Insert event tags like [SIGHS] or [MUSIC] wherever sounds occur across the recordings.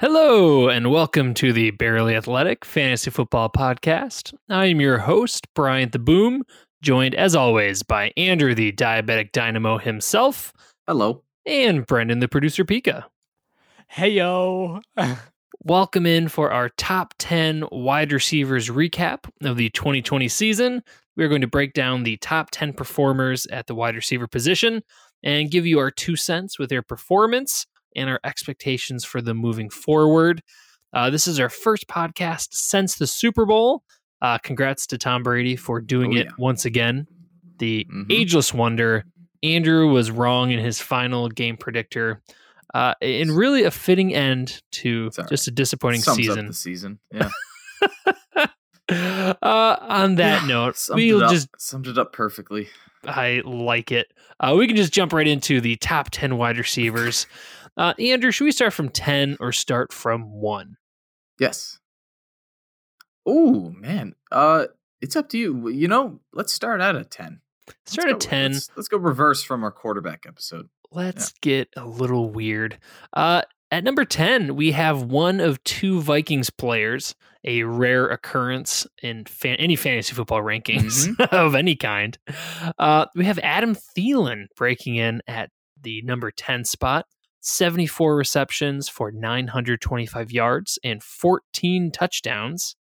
Hello, and welcome to the Barely Athletic Fantasy Football Podcast. I am your host, Bryant the Boom, joined as always by Andrew the Diabetic Dynamo himself. Hello. And Brendan the producer Pika. Hey, yo. [LAUGHS] Welcome in for our top 10 wide receivers recap of the 2020 season. We're going to break down the top 10 performers at the wide receiver position and give you our two cents with their performance and our expectations for them moving forward. Uh, this is our first podcast since the Super Bowl. Uh, congrats to Tom Brady for doing Oh, it yeah. once again. The Mhm. ageless wonder. Andrew was wrong in his final game predictor. Uh, and really a fitting end to all just a disappointing Sums season. up the season. [LAUGHS] Yeah. uh, on that Yeah, note, we'll just summed it up perfectly. I like it. Uh, we can just jump right into the top 10 wide receivers. Uh, Andrew, should we start from 10 or start from 1? Yes. Oh man. Uh it's up to you. You know, let's start out at 10. Let's Start go- at 10. Let's, let's go reverse from our quarterback episode. Let's get a little weird. Uh, at number 10, we have one of two Vikings players, a rare occurrence in fan- any fantasy football rankings [LAUGHS] of any kind. Uh, we have Adam Thielen breaking in at the number 10 spot. 74 receptions for 925 yards and 14 touchdowns.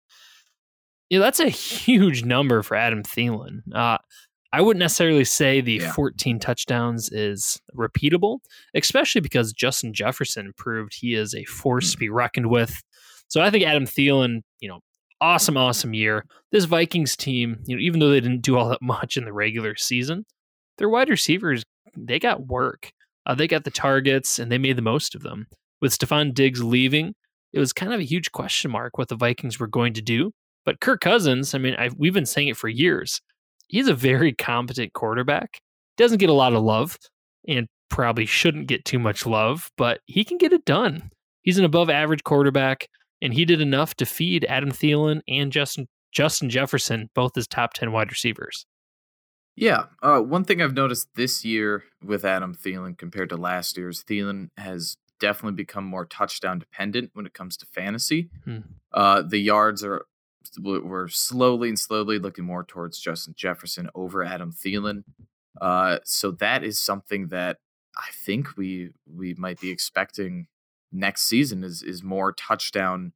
Yeah, that's a huge number for Adam Thielen. Uh, I wouldn't necessarily say the Yeah. 14 touchdowns is repeatable, especially because Justin Jefferson proved he is a force to be reckoned with. So I think Adam Thielen, you know, awesome, awesome year. This Vikings team, you know, even though they didn't do all that [LAUGHS] much in the regular season, their wide receivers, they got work. Uh, they got the targets and they made the most of them. With Stefon Diggs leaving, it was kind of a huge question mark what the Vikings were going to do. But Kirk Cousins, I mean, I've, we've been saying it for years. He's a very competent quarterback. Doesn't get a lot of love and probably shouldn't get too much love, but he can get it done. He's an above average quarterback, and he did enough to feed Adam Thielen and Justin Justin Jefferson, both as top 10 wide receivers. Yeah. Uh one thing I've noticed this year with Adam Thielen compared to last year's, Thielen has definitely become more touchdown dependent when it comes to fantasy. Hmm. Uh the yards are we're slowly and slowly looking more towards Justin Jefferson over Adam Thielen. Uh, so that is something that I think we we might be expecting next season is is more touchdown,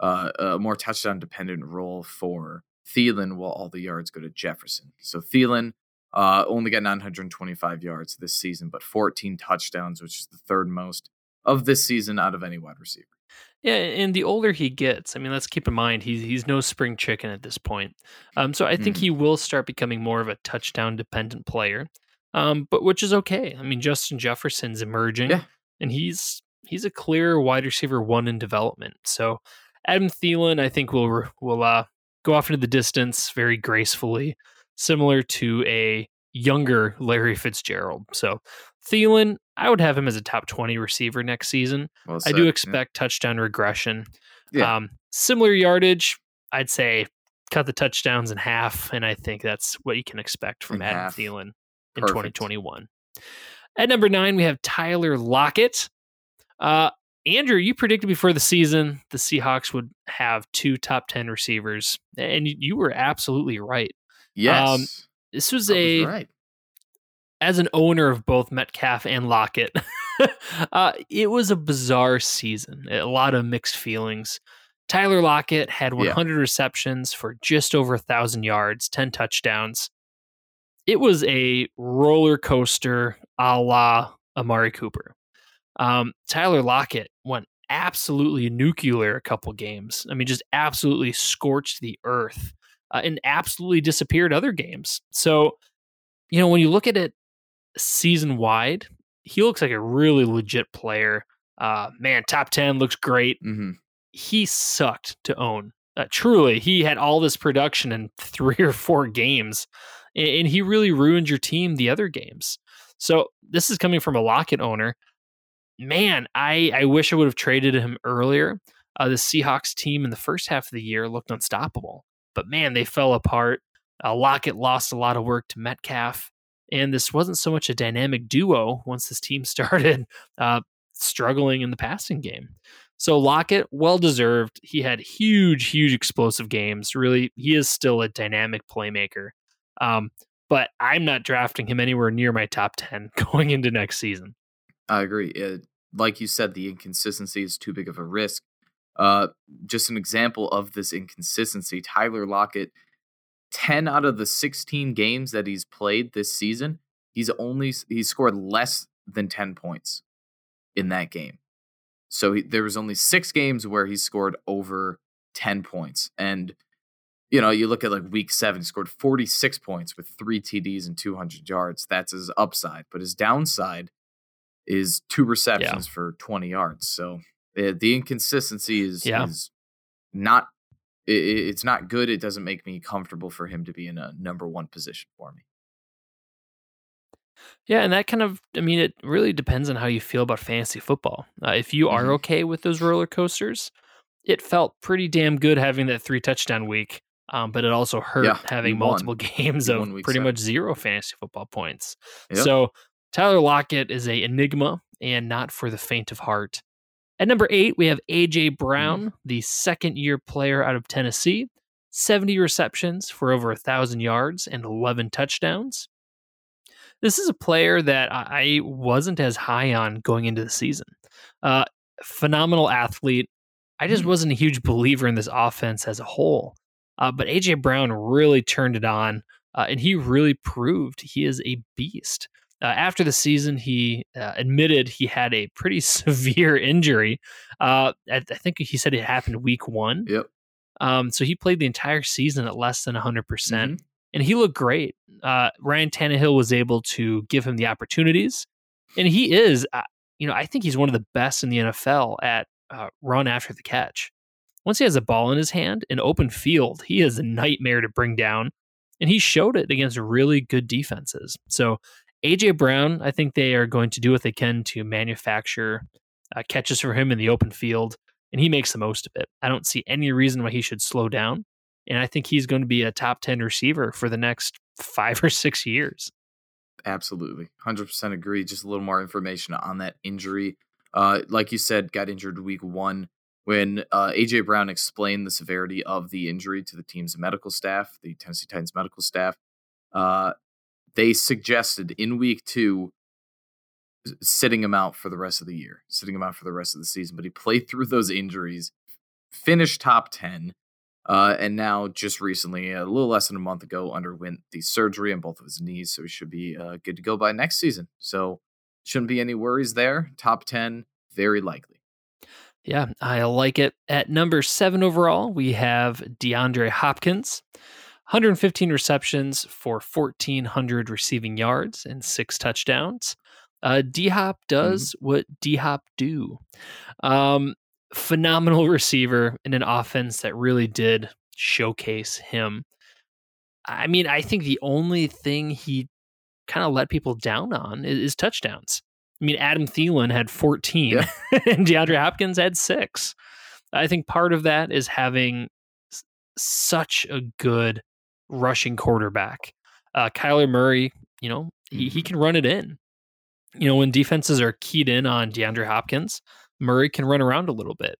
uh, a more touchdown dependent role for Thielen, while all the yards go to Jefferson. So Thielen uh, only got 925 yards this season, but 14 touchdowns, which is the third most of this season out of any wide receiver. Yeah, and the older he gets, I mean, let's keep in mind he's he's no spring chicken at this point. Um, so I think Mhm. he will start becoming more of a touchdown dependent player. Um, but which is okay. I mean, Justin Jefferson's emerging, Yeah. and he's he's a clear wide receiver one in development. So Adam Thielen, I think will will uh, go off into the distance very gracefully, similar to a younger Larry Fitzgerald. So Thielen, I would have him as a top twenty receiver next season. Well I do yeah. expect touchdown regression. Yeah. Um, similar yardage, I'd say cut the touchdowns in half, and I think that's what you can expect from In Adam half. Thielen in Perfect. 2021. At number nine, we have Tyler Lockett. Uh, Andrew, you predicted before the season the Seahawks would have two top 10 receivers, and you were absolutely right. Yes. This was I was a right. as an owner of both Metcalf and Lockett, [LAUGHS] uh, it was a bizarre season. A lot of mixed feelings. Tyler Lockett had Yeah. 100 receptions for just over a 1,000 yards, 10 touchdowns. It was a roller coaster a la Amari Cooper. Um, Tyler Lockett went absolutely nuclear a couple games. I mean, just absolutely scorched the earth uh, and absolutely disappeared other games. So, you know, when you look at it season wide, he looks like a really legit player. Uh, man, top 10 looks great. hmm He sucked to own. Uh, truly, he had all this production in [LAUGHS] three or four games, and, and he really ruined your team the other games. So, this is coming from a Lockett owner. Man, I, I wish I would have traded him earlier. Uh, the Seahawks team in the first half of the year looked unstoppable, but man, they fell apart. Uh, Lockett lost a lot of work to Metcalf, and this wasn't so much a dynamic duo once this team [LAUGHS] started uh, struggling in the passing game. So Lockett, well deserved. He had huge, huge explosive games. Really, he is still a dynamic playmaker. Um, but I'm not drafting him anywhere near my top 10 [LAUGHS] going into next season. I agree. It, like you said, the inconsistency is too big of a risk. Uh, just an example of this inconsistency Tyler Lockett, 10 out of the 16 games that he's played this season, he's only he's scored less than 10 points in that game. So he, there was only six games where he scored over 10 points. And, you know, you look at like week seven, he scored 46 points with three TDs and 200 yards. That's his upside. But his downside is two receptions yeah. for 20 yards. So the inconsistency is, yeah. is not, it, it's not good. It doesn't make me comfortable for him to be in a number one position for me. Yeah, and that kind of, I mean, it really depends on how you feel about fantasy football. Uh, if you are mm-hmm. okay with those roller coasters, it felt pretty damn good having that three touchdown week, um, but it also hurt yeah, having multiple [LAUGHS] games of pretty seven. much zero fantasy football points. Yep. So Tyler Lockett is a enigma and not for the faint of heart. At number eight, we have AJ mm-hmm. Brown, mm-hmm. the second year player out of Tennessee, 70 receptions for over a thousand yards and 11 touchdowns this is a player that I wasn't as high on going into the season. Uh, phenomenal athlete. I just mm. wasn't a huge believer in this offense as a whole. Uh, but AJ Brown really turned it on, uh, and he really proved he is a beast. Uh, after the season, he uh, admitted he had a pretty [LAUGHS] severe injury. Uh, I, I, think he said it happened week one. Yep. Um, so he played the entire season at less than 100%. percent mm-hmm and he looked great. Uh, Ryan Tannehill was able to give him the opportunities, and he is, uh, you know, I think he's one of the best in the NFL at uh, run after the catch. Once he has a ball in his hand, in open field, he is a nightmare to bring down, and he showed it against really good defenses. So AJ Brown, I think they are going to do what they can to manufacture uh, catches for him in the open field, and he makes the most of it. I don't see any reason why he should slow down and I think he's going to be a top 10 receiver for the next five or six years. Absolutely. 100% agree. Just a little more information on that injury. Uh, like you said, got injured week one when uh, AJ Brown explained the severity of the injury to the team's medical staff, the Tennessee Titans medical staff. Uh, they suggested in week two sitting him out for the rest of the year, sitting him out for the rest of the season. But he played through those injuries, finished top 10, uh, and now, just recently, a little less than a month ago, underwent the surgery on both of his knees, so he should be uh, good to go by next season. So, shouldn't be any worries there. Top 10, very likely. Yeah, I like it. At number seven overall, we have DeAndre Hopkins. 115 receptions for 1,400 receiving yards and six touchdowns. Uh, D Hop mm-hmm. does mm-hmm. what D Hop do. Um, phenomenal receiver in an offense that really did showcase him. I mean, I think the only thing he kind of let people down on is, is, touchdowns. I mean, Adam Thielen had 14 yeah. [LAUGHS] and DeAndre Hopkins had six. I think part of that is having such a good rushing quarterback. Uh, Kyler Murray, you know, he, he mm-hmm. can run it in. You know, when defenses are keyed in on DeAndre Hopkins, Murray can run around a little bit.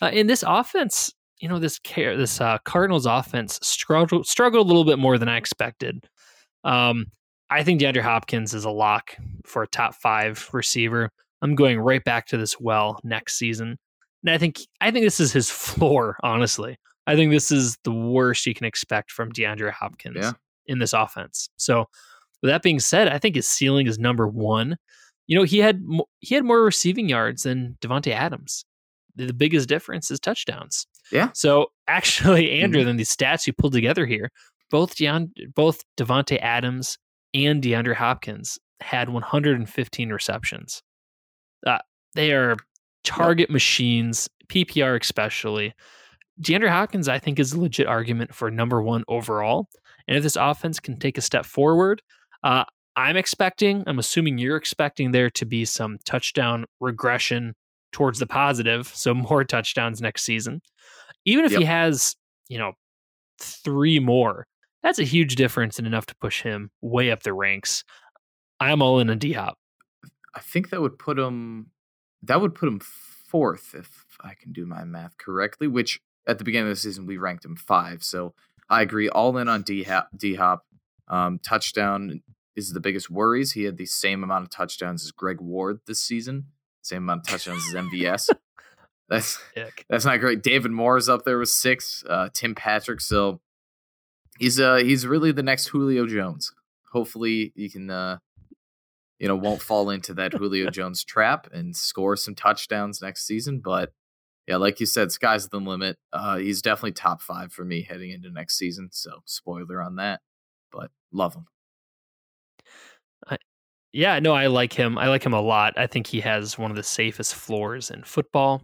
Uh, in this offense, you know, this care, this uh, Cardinals offense struggled struggled a little bit more than I expected. Um, I think DeAndre Hopkins is a lock for a top five receiver. I'm going right back to this well next season, and I think I think this is his [LAUGHS] floor. Honestly, I think this is the worst you can expect from DeAndre Hopkins yeah. in this offense. So, with that being said, I think his ceiling is number one you know, he had he had more receiving yards than Davante Adams. The biggest difference is touchdowns. Yeah. So [LAUGHS] actually, Andrew, mm-hmm. than these stats you pulled together here, both Deon, both Davante Adams and DeAndre Hopkins had 115 receptions. Uh, they are target yep. machines, PPR especially. DeAndre Hopkins, I think, is a legit argument for number one overall. And if this offense can take a step forward, uh, I'm expecting, I'm assuming you're expecting there to be some touchdown regression towards the positive. So [LAUGHS] more touchdowns next season. Even if yep. he has, you know, three more, that's a huge difference and enough to push him way up the ranks. I'm all in a D Hop. I think that would put him, that would put him fourth, if I can do my math correctly. Which at the beginning of the season we ranked him five. So I agree. All in on D Hop. Um, touchdown is the biggest worries. He had the same amount of touchdowns as Greg Ward this season, same amount of touchdowns as MVS. [LAUGHS] That's Ick. that's not great. David Moore is up there with six. Uh, Tim Patrick, so he's uh he's really the next Julio Jones. Hopefully, you can uh you know won't fall into that Julio [LAUGHS] Jones trap and score some touchdowns next season. But yeah, like you said, sky's the limit. Uh, he's definitely top five for me heading into next season. So spoiler on that, but love him. I, Yeah, no, I like him. I like him a lot. I think he has one of the safest floors in football.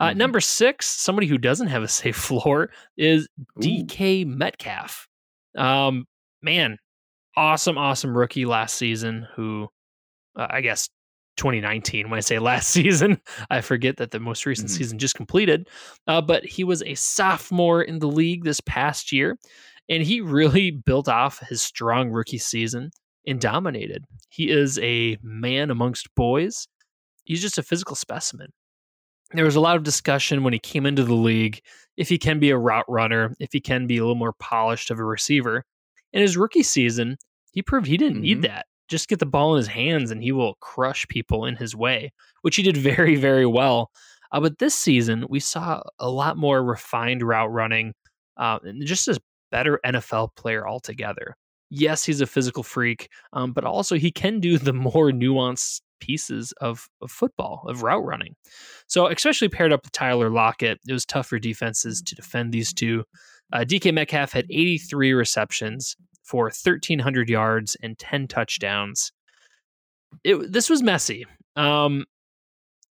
Uh, mm-hmm. Number six, somebody who doesn't have a [LAUGHS] safe floor is Ooh. DK Metcalf. Um, man, awesome, awesome rookie last season. Who, uh, I guess, 2019. When I say last [LAUGHS] season, I forget that the most recent mm-hmm. season just completed. Uh, but he was a sophomore in the league this past year, and he really [LAUGHS] built off his strong rookie season and dominated. He is a man amongst boys. He's just a physical specimen. There was a lot of discussion when he came into the league if he can be a route runner, if he can be a little more polished of a receiver. In his rookie season, he proved he didn't mm-hmm. need that. Just get the ball in his hands and he will crush people in his way, which he did very, very well. Uh, but this season, we saw a lot more refined route running uh, and just a better NFL player altogether yes, he's a physical freak, um, but also he can do the more nuanced pieces of, of football, of route running. So, especially paired up with Tyler Lockett, it was tough for defenses to defend these two. Uh, DK Metcalf had 83 receptions for 1,300 yards and 10 touchdowns. It, this was messy. Um,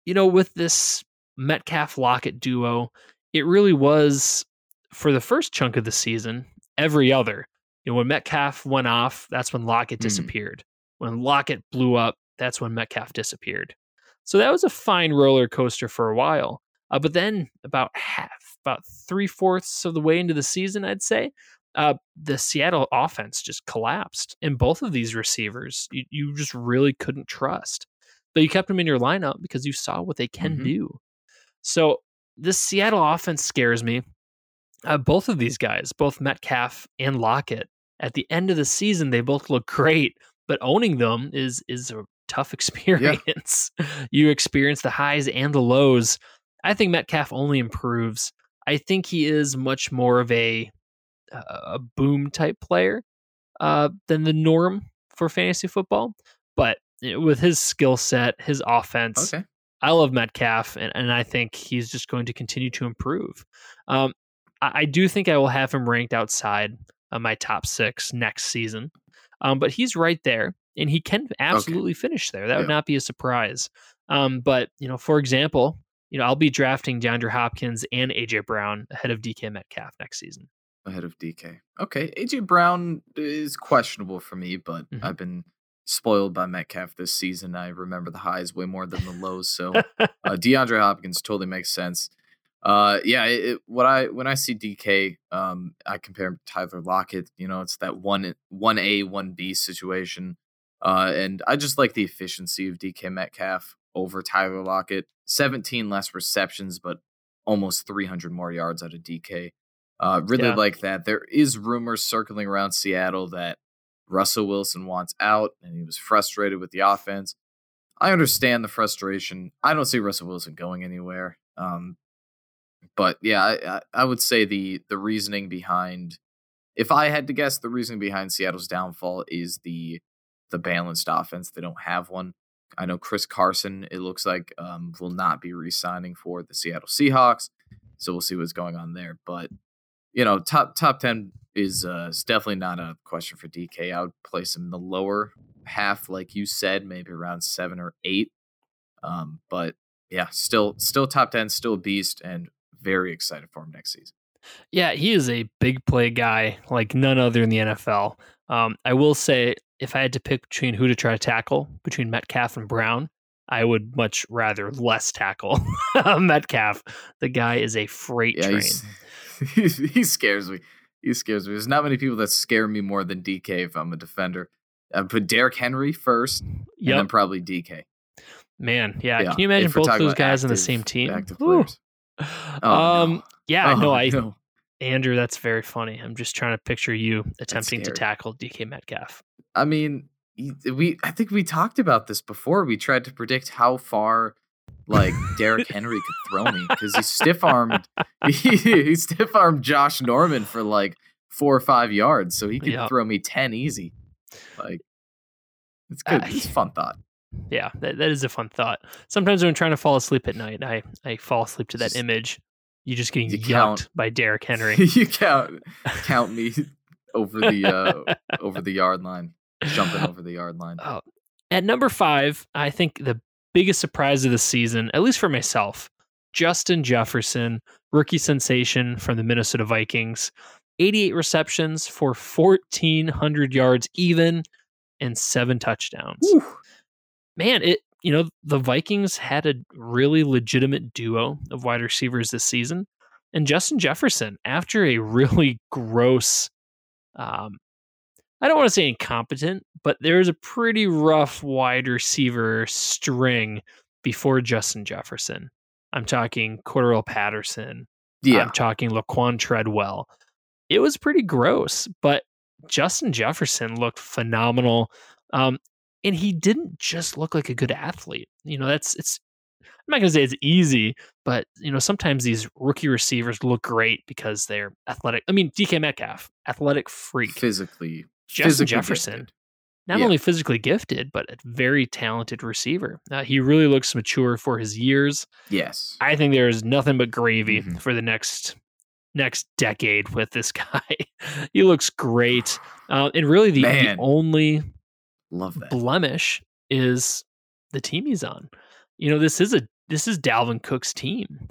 you know, with this Metcalf Lockett duo, it really was for the first chunk of the season, every other. You know, when Metcalf went off, that's when Lockett mm. disappeared. When Lockett blew up, that's when Metcalf disappeared. So that was a fine roller coaster for a while. Uh, but then, about half, about three fourths of the way into the season, I'd say, uh, the Seattle offense just collapsed. And both of these receivers, you, you, just really couldn't trust. But you kept them in your lineup because you saw what they can mm-hmm. do. So this Seattle offense scares me. Uh, both of these guys, both Metcalf and Lockett, at the end of the season they both look great, but owning them is is a tough [LAUGHS] experience. Yeah. you experience the highs and the lows. I think Metcalf only improves. I think he is much more of a a boom type player uh, than the norm for fantasy football. But with his skill set, his offense, okay. I love Metcalf, and, and I think he's just going to continue to improve. Um, I, I do think I will have him ranked outside uh, my top six next season. Um, but he's right there, and he can absolutely okay. finish there. That yeah. would not be a surprise. Um, but you know, for example, you know, I'll be drafting DeAndre Hopkins and AJ Brown ahead of DK Metcalf next season. Ahead of DK. Okay, AJ Brown is questionable for me, but mm-hmm. I've been spoiled by Metcalf this season. I remember the highs way more than the lows. So uh, [LAUGHS] DeAndre Hopkins totally makes sense. Uh, yeah, it, it, what I when I see DK, um, I compare him to Tyler Lockett. You know, it's that one one A one B situation, uh, and I just like the efficiency of DK Metcalf over Tyler Lockett. Seventeen less receptions, but almost three hundred more yards out of DK. Uh, really yeah. like that. There is rumors circling around Seattle that Russell Wilson wants out, and he was frustrated with the offense. I understand the frustration. I don't see Russell Wilson going anywhere. Um, but yeah, I, I would say the the reasoning behind, if I had to guess, the reasoning behind Seattle's downfall is the the balanced offense. They don't have one. I know Chris Carson. It looks like um, will not be re-signing for the Seattle Seahawks, so we'll see what's going on there. But you know, top top ten is uh, is definitely not a question for DK. I would place him in the lower half, like you said, maybe around seven or eight. Um, but yeah, still still top ten, still a beast, and very excited for him next season. Yeah, he is a big play guy like none other in the NFL. Um, I will say, if I had to pick between who to try to tackle between Metcalf and Brown, I would much rather less tackle [LAUGHS] Metcalf. The guy is a freight yeah, train. [LAUGHS] he scares me. He scares me. There's not many people that scare me more than DK if I'm a defender. I put Derrick Henry first, yep. and then probably DK. Man, yeah. Yeah, Can you imagine if both those guys on the same team? Active players. [SIGHS] Oh, um, no. yeah, Oh, no, I, no. Andrew, that's very funny. I'm just trying to picture you attempting to tackle DK Metcalf. I mean, we I think we talked about this before. We tried to predict how far like Derrick [LAUGHS] Henry could throw me because he stiff armed he, [LAUGHS] he stiff armed Josh Norman for like four or five yards, so he could Yep. throw me ten easy. Like it's good. Uh, it's a fun thought. Yeah, that, that is a fun thought. Sometimes when I'm trying to fall asleep at night, I, I fall asleep to that Just- image. You're just getting You count. by Derrick Henry. [LAUGHS] you count count me over the uh over the yard line, jumping over the yard line. Oh, at number five, I think the biggest surprise of the season, at least for myself, Justin Jefferson, rookie sensation from the Minnesota Vikings, 88 receptions for 1,400 yards even and seven touchdowns. Whew. Man, it you know the Vikings had a really legitimate duo of wide receivers this season, and Justin Jefferson, after a really [LAUGHS] gross um, I don't want to say incompetent, but there's a pretty rough wide receiver string before Justin Jefferson. I'm talking Cordell Patterson. Yeah, I'm talking Laquon Treadwell. It was pretty gross, but Justin Jefferson looked phenomenal. Um, and he didn't just look like a good athlete. You know, that's it's I'm not gonna say it's easy, but you know, sometimes these rookie receivers look great because they're athletic. I mean, DK Metcalf, athletic freak. physically. Justin Jefferson, gifted. not Yeah. only physically gifted, but a very talented receiver. Uh, he really looks mature for his years. Yes. I think there is nothing but gravy Mhm. for the next next decade with this [LAUGHS] guy. he looks great, [SIGHS] uh, and really the, the only blemish is the team he's on. You know, this is a this is Dalvin Cook's team,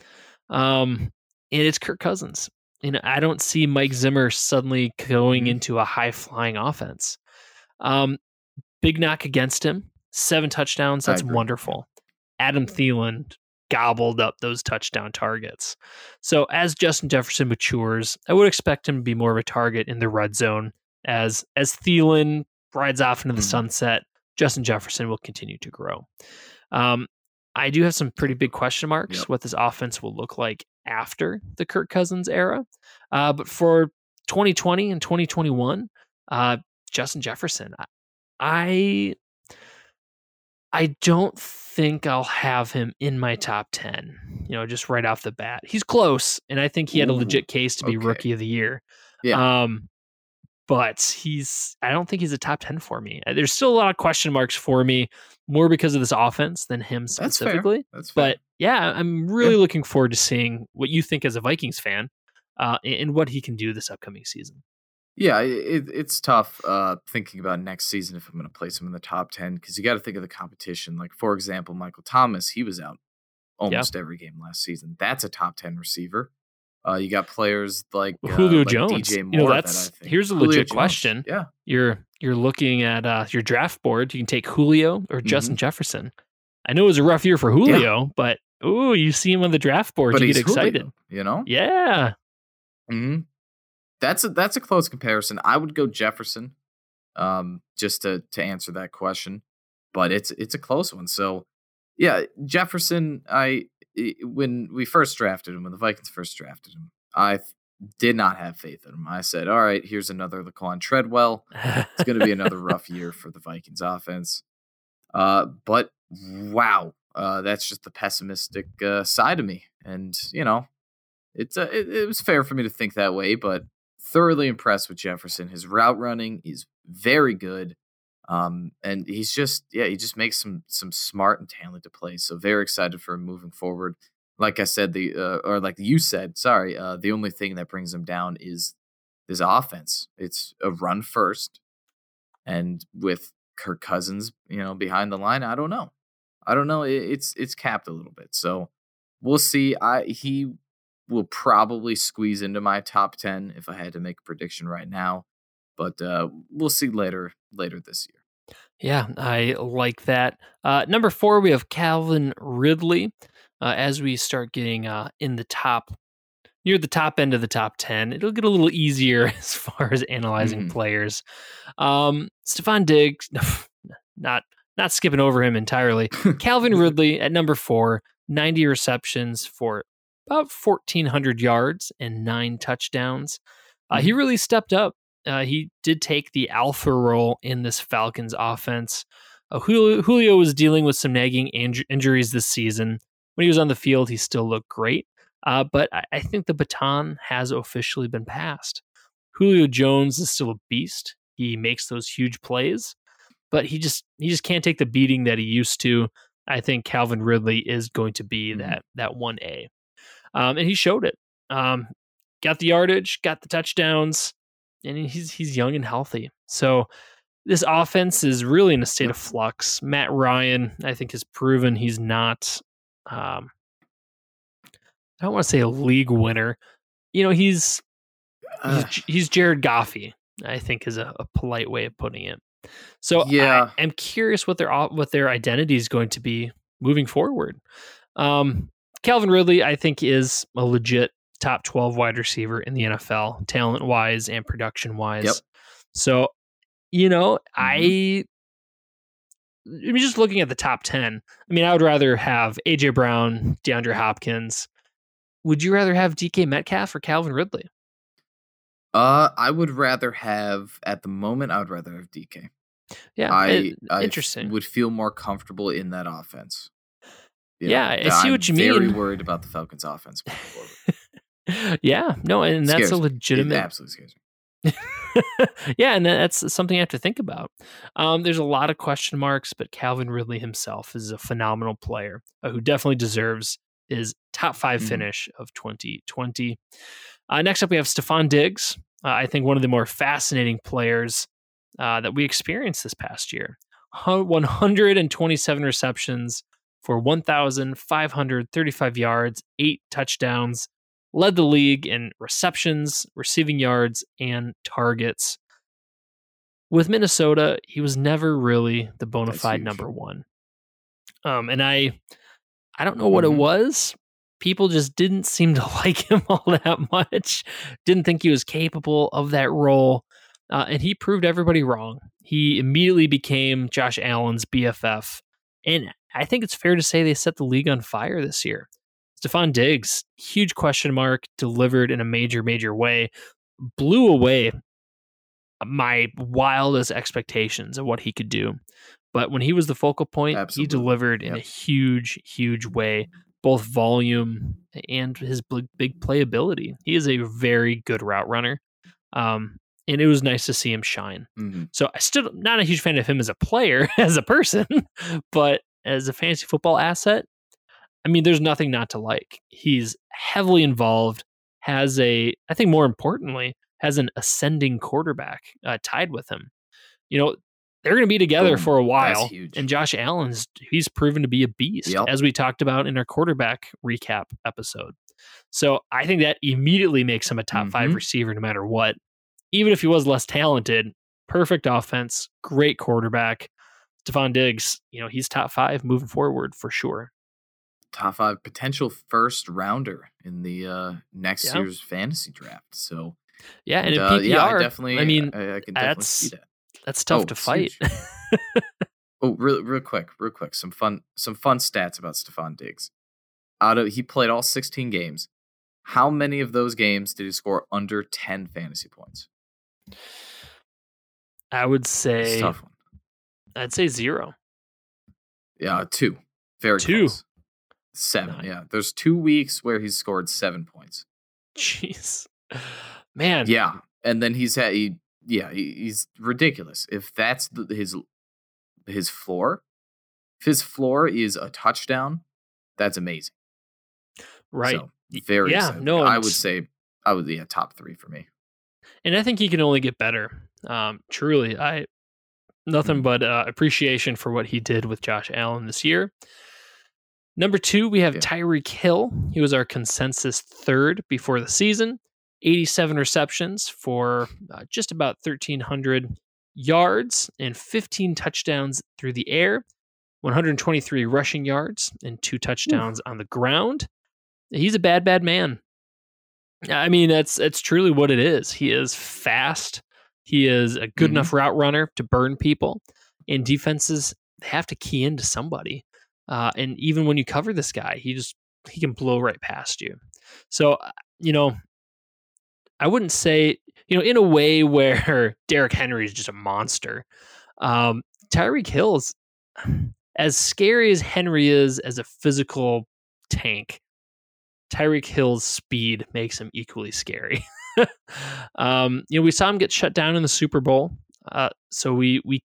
um, and it's Kirk Cousins. You know, I don't see Mike Zimmer suddenly going Mhm. into a high flying offense. Um, big knock against him, seven touchdowns. That's wonderful. Adam Thielen gobbled up those touchdown targets. So as Justin Jefferson matures, I would expect him to be more of a target in the red zone. As as Thielen rides off into the Mhm. sunset, Justin Jefferson will continue to grow. Um, I do have some pretty big question marks Yep. what this offense will look like after the Kirk Cousins era. Uh, but for 2020 and 2021, uh, Justin Jefferson, I, I don't think I'll have him in my top 10, you know, just right off the bat. He's close, and I think he had a legit case to be okay. rookie of the year. Yeah. Um, but he's, I don't think he's a top 10 for me. There's still a lot of question marks for me, more because of this offense than him specifically. That's fair. That's fair. But yeah, I'm really looking forward to seeing what you think as a Vikings fan uh, and what he can do this upcoming season. Yeah, it, it's tough uh, thinking about next season if I'm going to place him in the top 10 because you got to think of the competition. Like, for example, Michael Thomas, he was out almost every game last season. That's a top 10 receiver. Uh, you got players like uh, Julio like Jones. DJ You Moore. know, that that's- think. here's a Julio legit Jones, question. Yeah, You're you're looking at uh, your draft board. You can take Julio or Mm-hmm. Justin Jefferson. I know it was a rough year for Julio, but ooh, you see him on the draft board, but you get excited. Julio, you know. Yeah, hmm That's a that's a close comparison. I would go Jefferson, um, just to to answer that question, but it's it's a close one. So, yeah, Jefferson. I i- when we first drafted him, when the Vikings first drafted him, I did not have faith in him. I said, "All right, here's another Laquon Treadwell. It's going to be another [LAUGHS] rough year for the Vikings offense." Uh, but wow, uh, that's just the pessimistic uh, side of me, and you know, it's uh, it, it was fair for me to think that way, but thoroughly impressed with Jefferson. His route running is very good. Um, and he's just yeah, he just makes some some smart and talented plays. So very excited for him moving forward. Like I said, the uh, or like you said, sorry, uh, the only thing that brings him down is his offense. It's a run first, and with Kirk Cousins, you know, behind the line, I don't know. I don't know. It, it's it's capped a little bit. So we'll see. I he will probably squeeze into my top 10 if I had to make a prediction right now. But uh, we'll see later later this year. yeah, I like that. Uh, number four, we have Calvin Ridley. Uh, as we start getting uh, in the top, near the top end of the top ten, it'll get a little easier [LAUGHS] as far as analyzing Mhm. players. Um, Stefon Diggs, [LAUGHS] not not skipping over him entirely. [LAUGHS] Calvin Ridley at number four, 90 receptions for about 1,400 yards and nine touchdowns. Uh, he really stepped up. Uh, he did take the alpha role in this Falcons offense. Uh, Julio, Julio was dealing with some nagging inj- injuries this season. When he was on the field, he still looked great. Uh, but I, I think the baton has officially been passed. Julio Jones is still a beast. He makes those huge plays, but he just he just can't take the beating that he used to. I think Calvin Ridley is going to be Mhm. that that one A, um, and he showed it. Um, got the yardage, got the touchdowns, and he's he's young and healthy. So this offense is really in a state of flux. Matt Ryan, I think, has proven he's not. Um, I don't want to say a league winner. You know, he's Uh, he's, he's Jared Goffey. I think is a, a polite way of putting it. So Yeah. I, am curious what their what their identity is going to be moving forward. Um, Calvin Ridley, I think, is a legit top 12 wide receiver in the NFL, talent wise and production wise. Yep. So, you know, I. I mean, just looking at the top 10, I mean, I would rather have AJ Brown, DeAndre Hopkins. Would you rather have DK Metcalf or Calvin Ridley? uh, I would rather have at the moment. I would rather have DK. Yeah, I, it- I interesting. would feel more comfortable in that offense. Yeah, I see I'm what you Very mean. Very worried about the Falcons' offense. [LAUGHS] yeah, no, and that's a me. It legitimate. absolutely scares me. [LAUGHS] yeah, and that's something I have to think about. Um, there's a lot of question marks, but Calvin Ridley himself is a phenomenal player uh, who definitely deserves his top 5 Mhm. finish of 2020. Uh, next up, we have Stefon Diggs. Uh, I think one of the more fascinating players uh, that we experienced this past year. 127 receptions for 1,535 yards, eight touchdowns, led the league in receptions, receiving yards, and targets. With Minnesota, he was never really the bona fide number one. Um, and I, I don't know what it was. People just didn't seem to [LAUGHS] like him all that much. Didn't think he was capable of that role, uh, and he proved everybody wrong. He immediately became Josh Allen's BFF, and I think it's fair to say they set the league on fire this year. Stefon Diggs, huge question mark, delivered in a major, major way, blew away my wildest expectations of what he could do. But when he was the focal point, Absolutely. he delivered in a huge, huge way, both volume and his big, big playability. He is a very good route runner. Um, and it was nice to see him shine. Mhm. So I still not a huge fan of him as a player, [LAUGHS] as a person, but as a fantasy football asset, I mean, there's nothing not to like. He's heavily involved, has a, I think more importantly, has an ascending quarterback uh, tied with him. You know, they're going to be together Boom. for a while. And Josh Allen's, he's proven to be a beast, Yep. as we talked about in our quarterback recap episode. So I think that immediately makes him a top five Mhm. receiver no matter what. Even if he was less talented, perfect offense, great quarterback. Stefon Diggs, you know, he's top five moving forward for sure. Top five potential first rounder in the uh, next Yeah. year's fantasy draft. So Yeah, and in uh, PPR, yeah, I definitely. I mean, I, I can definitely that's that. that's tough Oh, to fight. [LAUGHS] Oh, real, real quick, real quick. Some fun, some fun stats about Stefon Diggs. Out of he played all 16 games. How many of those games did he score under 10 fantasy points? I would say, tough one. I'd say zero. Yeah, two. Very Two. close. Seven. Nine. Yeah, there's two weeks where he's scored seven points. Jeez, [SIGHS] man. Yeah, and then he's had he, yeah he, he's ridiculous. If that's the, his his floor, if his floor is a touchdown, that's amazing. right. So, very. yeah, exciting. no, I would say I would yeah top three for me. And I think he can only get better. Um, truly, I nothing Mhm. but uh, appreciation for what he did with Josh Allen this year. Number two, we have Yeah. Tyreek Hill. He was our consensus third before the season. 87 receptions for uh, just about 1,300 yards and 15 touchdowns through the air, 123 rushing yards and two touchdowns on the ground. He's a bad, bad man. I mean, that's that's truly what it is. He is fast. He is a good Mhm. enough route runner to burn people, and defenses have to key into somebody. Uh, and even when you cover this guy, he just he can blow right past you. So uh, you know, I wouldn't say you know in a way [LAUGHS] where Derrick Henry is just a monster. Um, Tyreek Hill's as scary as Henry is as a physical tank. Tyreek Hill's speed makes him equally scary. [LAUGHS] um, you know, we saw him get shut down in the Super Bowl, uh, so we we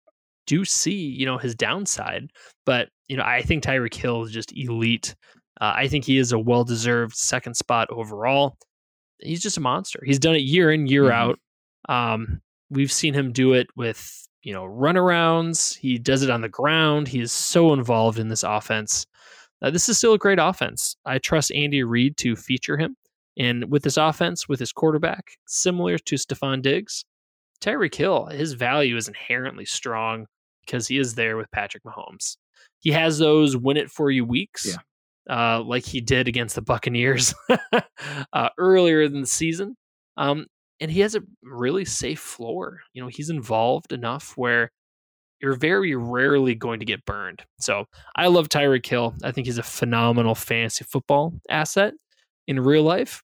do see you know his downside. But you know, I think Tyreek Hill is just elite. Uh, I think he is a well deserved second spot overall. He's just a monster. He's done it year in year mm-hmm. out. Um, we've seen him do it with you know runarounds. He does it on the ground. He is so involved in this offense. Uh, this is still a great offense. I trust Andy Reid to feature him. And with this offense, with his quarterback, similar to Stefon Diggs, Tyreek Hill, his value is inherently strong because he is there with Patrick Mahomes. He has those win it for you weeks, yeah. uh, like he did against the Buccaneers [LAUGHS] uh, earlier in the season. Um, and he has a really safe floor. You know, he's involved enough where you're very rarely going to get burned. So I love Tyreek Hill. I think he's a phenomenal fantasy football asset. In real life,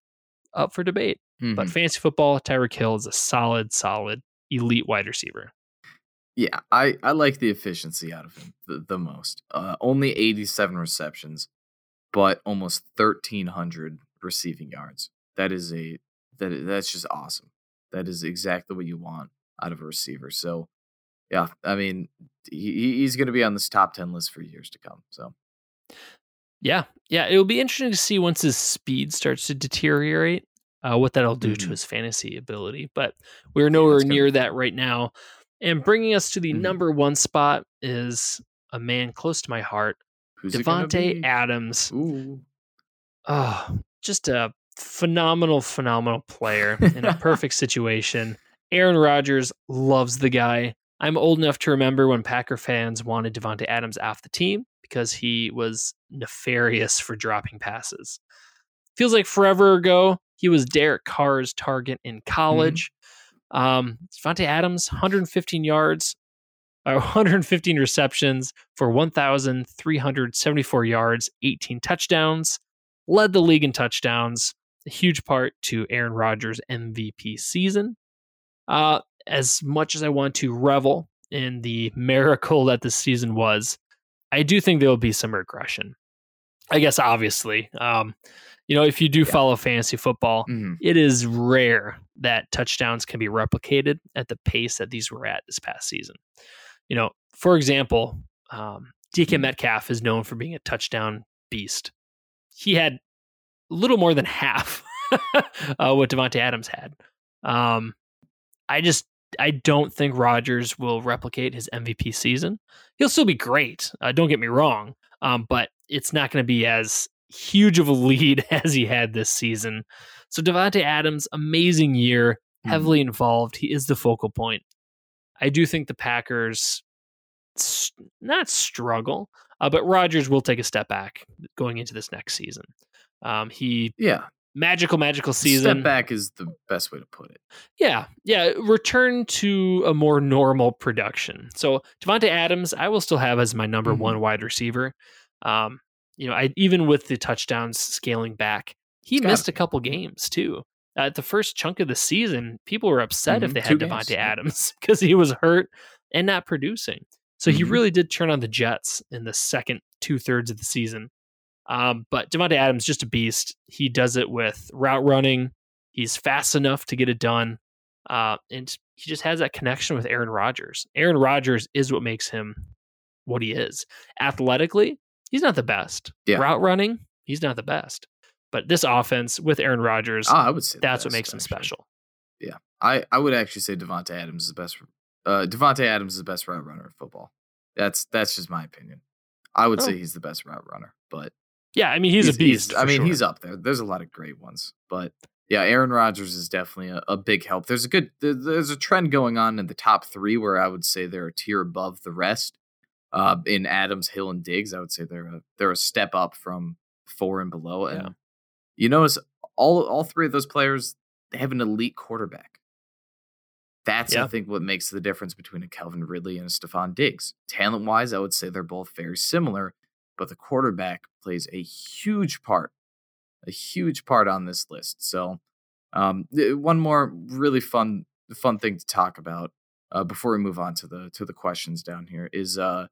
up for debate. Mm-hmm. But fantasy football, Tyreek Hill is a solid, solid elite wide receiver. Yeah, I, I like the efficiency out of him the, the most. Uh, only 87 receptions, but almost 1,300 receiving yards. That is a that that's just awesome. That is exactly what you want out of a receiver. So, yeah, I mean, he, he's going to be on this top 10 list for years to come. So, yeah, yeah, it will be interesting to see once his speed starts to deteriorate, uh, what that'll do mm-hmm. to his fantasy ability. But we're nowhere yeah, near that right now. And bringing us to the mm-hmm. number one spot is a man close to my heart, Who's Davante Adams. Ooh. Oh, just a phenomenal, phenomenal player in a [LAUGHS] perfect situation. Aaron Rodgers loves the guy. I'm old enough to remember when Packer fans wanted Davante Adams off the team because he was nefarious for dropping passes. Feels like forever ago. He was Derek Carr's target in mm-hmm. college. Mm-hmm. Um, Davante Adams, 115 yards, uh, [LAUGHS] 115 receptions for 1,374 yards, 18 touchdowns, led the league in touchdowns. A huge part to Aaron Rodgers' MVP season. Uh, as much as I want to revel in the miracle that this season was, I do think there will be some regression. I guess obviously, um, you know, if you do yeah. follow fantasy football, mm-hmm. it is rare that touchdowns can be replicated at the pace that these were at this past season. You know, for example, um, DK mm-hmm. Metcalf is known for being a touchdown beast. He had a little more than half [LAUGHS] uh, what Davante Adams had. Um, I just I don't think Rodgers will replicate his MVP season. He'll still be great. Uh, don't get me wrong, um, but it's not going to be as huge of a lead [LAUGHS] as he had this season. So Davante Adams, amazing year, mm-hmm. heavily involved. He is the focal point. I do think the Packers not struggle, uh, but Rodgers will take a step back going into this next season. Um, he yeah magical, magical season. Step back is the best way to put it. Yeah, yeah. Return to a more normal production. So Davante Adams, I will still have as my number mm-hmm. one wide receiver. Um, you know, I even with the touchdowns scaling back, he missed a couple games too. At the first chunk of the season, people were upset mm-hmm. if they had Davante Adams [LAUGHS] because he was hurt and not producing. So mm-hmm. he really did turn on the Jets in the second two thirds of the season. Um, but Davante Adams is just a beast. He does it with route running. He's fast enough to get it done, uh, and he just has that connection with Aaron Rodgers. Aaron Rodgers is what makes him what he is. Athletically, he's not the best. Yeah. Route running, he's not the best. But this offense with Aaron Rodgers, oh, I would say that's best, what makes actually. him special. Yeah, I, I would actually say Davante Adams is the best. Uh, Davante Adams is the best route runner in football. That's that's just my opinion. I would oh. say he's the best route runner, but yeah, I mean he's, he's a beast. He's, I mean sure. he's up there. There's a lot of great ones, but yeah, Aaron Rodgers is definitely a, a, big help. There's a good there's a trend going on in the top three where I would say they're a tier above the rest. Uh, in Adams, Hill, and Diggs, I would say they're a they're a step up from four and below. And yeah. you notice all all three of those players they have an elite quarterback. That's Yeah. I think what makes the difference between a Calvin Ridley and a Stefon Diggs. Talent wise, I would say they're both very similar, but the quarterback plays a huge part, a huge part on this list. So, um, one more really fun fun thing to talk about uh, before we move on to the to the questions down here is uh,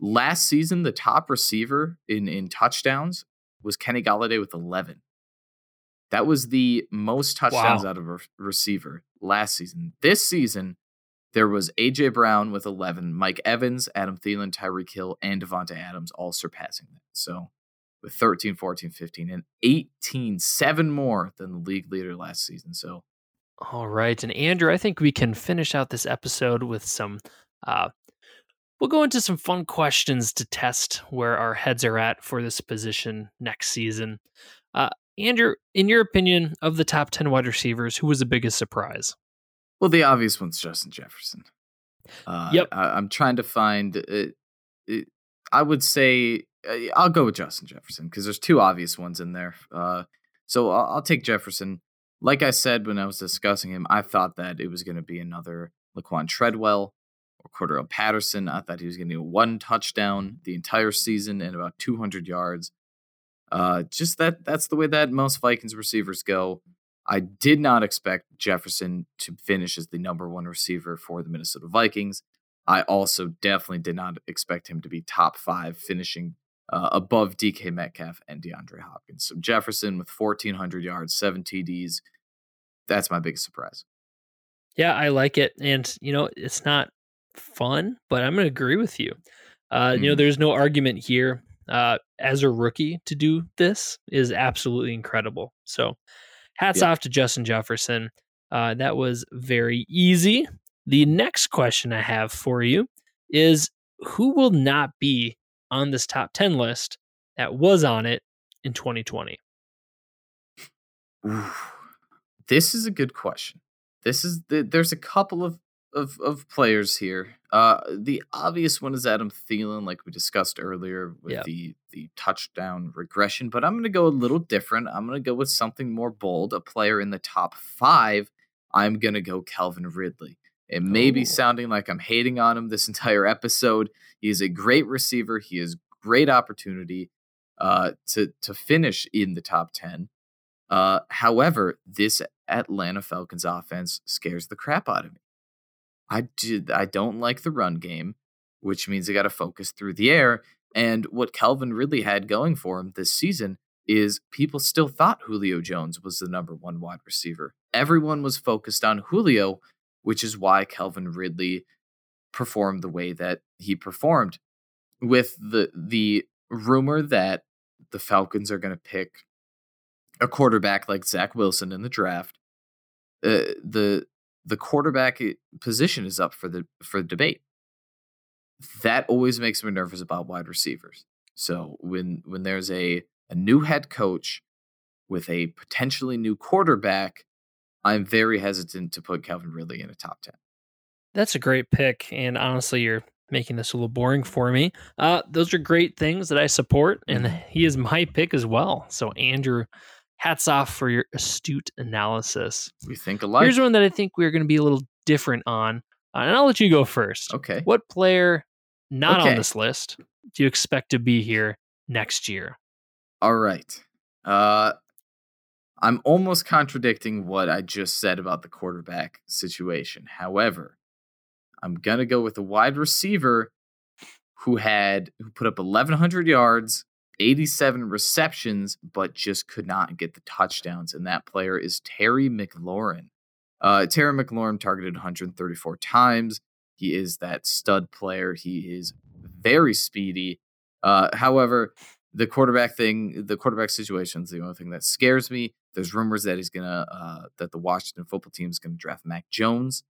last season the top receiver in in touchdowns was Kenny Golladay with eleven. That was the most touchdowns Wow. out of a receiver last season. This season, there was AJ Brown with 11, Mike Evans, Adam Thielen, Tyreek Hill, and Davante Adams all surpassing that. So with 13, 14, 15, and 18, seven more than the league leader last season. So All right. And Andrew, I think we can finish out this episode with some uh we'll go into some fun questions to test where our heads are at for this position next season. Uh Andrew, in your opinion, of the top 10 wide receivers, who was the biggest surprise? Well, the obvious one's Justin Jefferson. Uh, Yep. I, I'm trying to find. Uh, it, I would say uh, I'll go with Justin Jefferson because there's two obvious ones in there. Uh, so I'll, I'll take Jefferson. Like I said when I was discussing him, I thought that it was going to be another Laquon Treadwell or Cordarrelle Patterson. I thought he was going to get one touchdown the entire season and about 200 yards. Uh, just that that's the way that most Vikings receivers go. I did not expect Jefferson to finish as the number one receiver for the Minnesota Vikings. I also definitely did not expect him to be top five, finishing uh, above DK Metcalf and DeAndre Hopkins. So Jefferson with 1,400 yards, seven TDs. That's my biggest surprise. Yeah, I like it. And, you know, it's not fun, but I'm going to agree with you. Uh, You know, Mhm. there's no argument here. Uh, as a rookie to do this is absolutely incredible. So, hats Yeah. off to Justin Jefferson. Uh, that was very easy. The next question I have for you is who will not be on this top 10 list that was on it in 2020? Oof. This is a good question. This is the, there's a couple of, of of players here. Uh, the obvious one is Adam Thielen, like we discussed earlier with the the touchdown regression. But I'm going to go a little different. I'm going to go with something more bold. A player in the top five. I'm going to go Calvin Ridley. It may be Oh. sounding like I'm hating on him this [LAUGHS] entire episode. He is a great receiver. He has great opportunity uh, to to finish in the top ten. Uh, however, this Atlanta Falcons offense scares the crap out of me. I did I don't like the run game, which means they got to focus through the air. And what Calvin Ridley had going for him this season is people still thought Julio Jones was the number one wide receiver. Everyone was focused on Julio, which is why Calvin Ridley performed the way that he performed. With the the rumor that the Falcons are going to pick a quarterback like Zach Wilson in the draft, uh, the the quarterback position is up for the for debate. That always makes me nervous about wide receivers. So when when there's a a new head coach with a potentially new quarterback, I'm very hesitant to put Calvin Ridley in a top ten. That's a great pick. And honestly, you're making this a little boring for me. Uh, those are great things that I support, and he is my pick as well. So, Andrew, hats off for your astute analysis. We think alike. Here's one that I think we're going to be a little different on. Uh, and I'll let you go first. okay. What player not on this list do you expect to be here next year? All right. Uh I'm almost contradicting what I just said about the quarterback situation. However, I'm going to go with a wide receiver who had who put up 1100 yards, 87 receptions but just could not get the touchdowns and that player is Terry McLaurin. Uh Terry McLaurin targeted 134 times. He is that stud player. He is very speedy. Uh, however, the quarterback thing, the quarterback situation is the only thing that scares me. There's rumors that he's gonna, uh, that the Washington football team is gonna draft Mac Jones,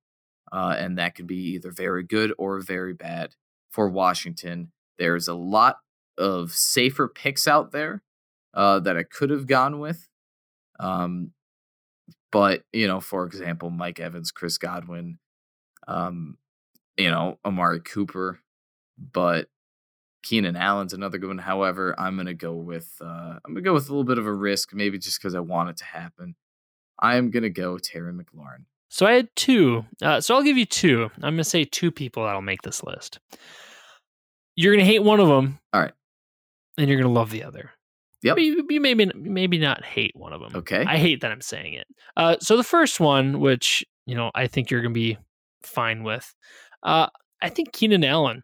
uh, and that could be either very good or very bad for Washington. There's a lot of safer picks out there uh, that I could have gone with. Um, but you know, for example, Mike Evans, Chris Godwin, um, you know, Amari Cooper, but Keenan Allen's another good one. However, I'm gonna go with uh, I'm gonna go with a little bit of a risk, maybe just because I want it to happen. I am gonna go Terry McLaurin. So I had two. Uh, so I'll give you two. I'm going to say two people that'll make this list. You're going to hate one of them. All right. And you're going to love the other. Yep. You, you maybe maybe not hate one of them. Okay. I hate that I'm saying it. Uh, so the first one, which you know I think you're going to be fine with, uh, I think Keenan Allen.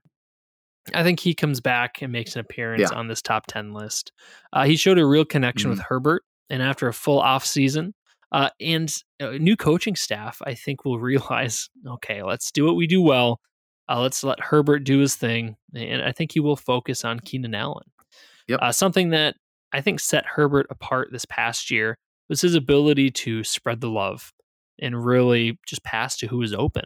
I think he comes back and makes an appearance Yeah. on this top ten list. Uh, he showed a real connection with Herbert, and after a full off season, uh, and new coaching staff, I think will [LAUGHS] realize, okay, let's do what we do well. Uh, let's let Herbert do his thing, and I think he will focus on Keenan Allen. Yep. Uh, something that I think set Herbert apart this past year was his ability to spread the love and really just pass to who was open.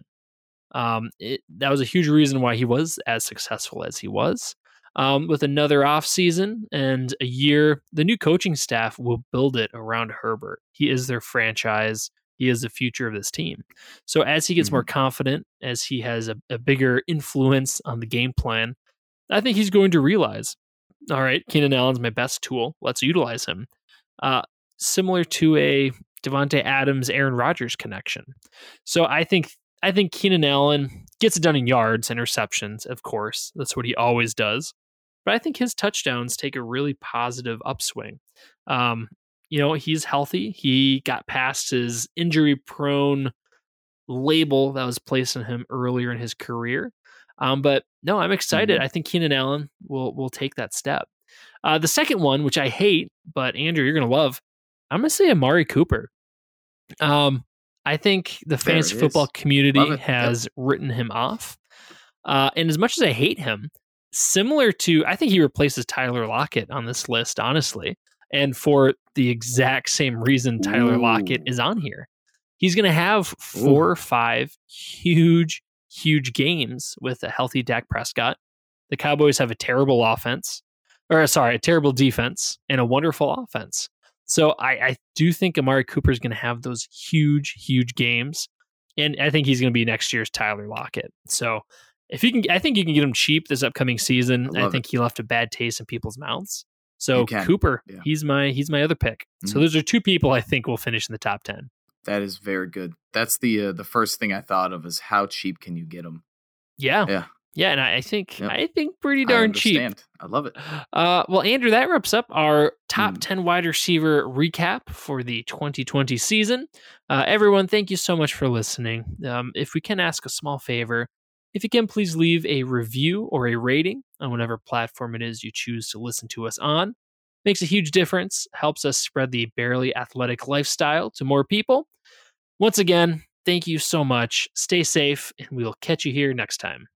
Um, it, that was a huge reason why he was as successful as he was. Um, with another offseason and a year, the new coaching staff will build it around Herbert. He is their franchise. He is the future of this team. So as he gets more confident, as he has a, a bigger influence on the game plan, I think he's going to realize, all right, Keenan Allen's my best tool. Let's utilize him. Uh, similar to a Davante Adams, Aaron Rodgers connection. So I think I think Keenan Allen gets it done in yards and receptions, of course. That's what he always does. But I think his touchdowns take a really positive upswing. Um, you know, he's healthy. He got past his injury prone label that was placed on him earlier in his career. Um, but no, I'm excited. Mhm. I think Keenan Allen will will take that step. Uh, the second one, which I hate, but Andrew, you're gonna love. I'm gonna say Amari Cooper. Um, I think the There fantasy football community it. Yep. has written him off. Uh, and as much as I hate him, similar to, I think he replaces Tyler Lockett on this list, honestly. And for the exact same reason Tyler Lockett is on here. He's going to have four or five huge, huge games with a healthy Dak Prescott. The Cowboys have a terrible offense, or sorry, a terrible defense and a wonderful offense. So I, I do think Amari Cooper is going to have those huge, huge games, and I think he's going to be next year's Tyler Lockett. So if you can, I think you can get him cheap this upcoming season. I I, think he left a bad taste in people's mouths. So Cooper, yeah. he's my he's my other pick. So Mhm. those are two people I think will finish in the top ten. That is very good. That's the uh, the first thing I thought of is how cheap can you get them? Yeah, Yeah. yeah, and I, I think Yep. I think pretty I darn cheap. I love it. Uh, well, Andrew, that wraps up our top Mm. 10 wide receiver recap for the 2020 season. Uh, everyone, thank you so much for listening. Um, if we can ask a small favor, if you can please leave a review or a rating on whatever platform it is you choose to listen to us on. Makes a huge difference, helps us spread the barely athletic lifestyle to more people. Once again, thank you so much. Stay safe, and we'll catch you here next time.